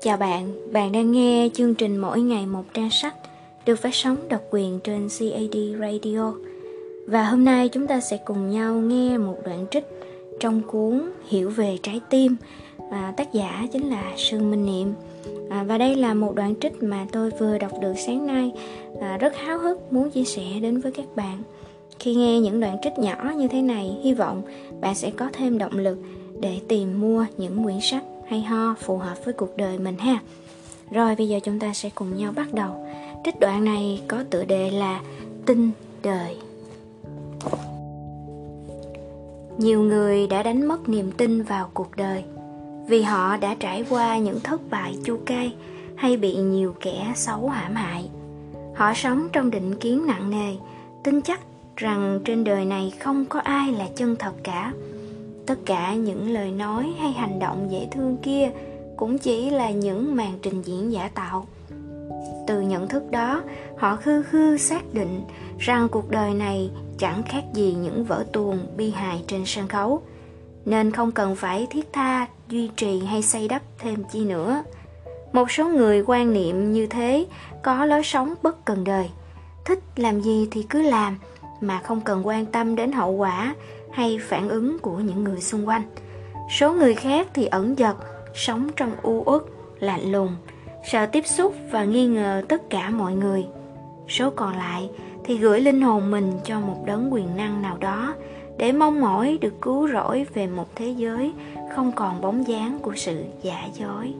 Chào bạn, bạn đang nghe chương trình Mỗi ngày một trang sách được phát sóng độc quyền trên CAD Radio. Và hôm nay chúng ta sẽ cùng nhau nghe một đoạn trích trong cuốn Hiểu về trái tim. và tác giả chính là Sư Minh Niệm. À, và đây là một đoạn trích mà tôi vừa đọc được sáng nay, à, rất háo hức muốn chia sẻ đến với các bạn. Khi nghe những đoạn trích nhỏ như thế này, hy vọng bạn sẽ có thêm động lực để tìm mua những quyển sách hay ho, phù hợp với cuộc đời mình ha. Rồi, bây giờ chúng ta sẽ cùng nhau bắt đầu. Trích đoạn này có tựa đề là tin đời. Nhiều người đã đánh mất niềm tin vào cuộc đời vì họ đã trải qua những thất bại chua cay hay bị nhiều kẻ xấu hãm hại. Họ sống trong định kiến nặng nề, tin chắc rằng trên đời này không có ai là chân thật cả tất cả những lời nói hay hành động dễ thương kia cũng chỉ là những màn trình diễn giả tạo. Từ nhận thức đó, họ khư khư xác định rằng cuộc đời này chẳng khác gì những vở tuồng bi hài trên sân khấu, nên không cần phải thiết tha, duy trì hay xây đắp thêm chi nữa. Một số người quan niệm như thế có lối sống bất cần đời, thích làm gì thì cứ làm mà không cần quan tâm đến hậu quả hay phản ứng của những người xung quanh. Số người khác thì ẩn giật sống trong u uất, lạnh lùng, sợ tiếp xúc và nghi ngờ tất cả mọi người. Số còn lại thì gửi linh hồn mình cho một đấng quyền năng nào đó để mong mỏi được cứu rỗi về một thế giới không còn bóng dáng của sự giả dối.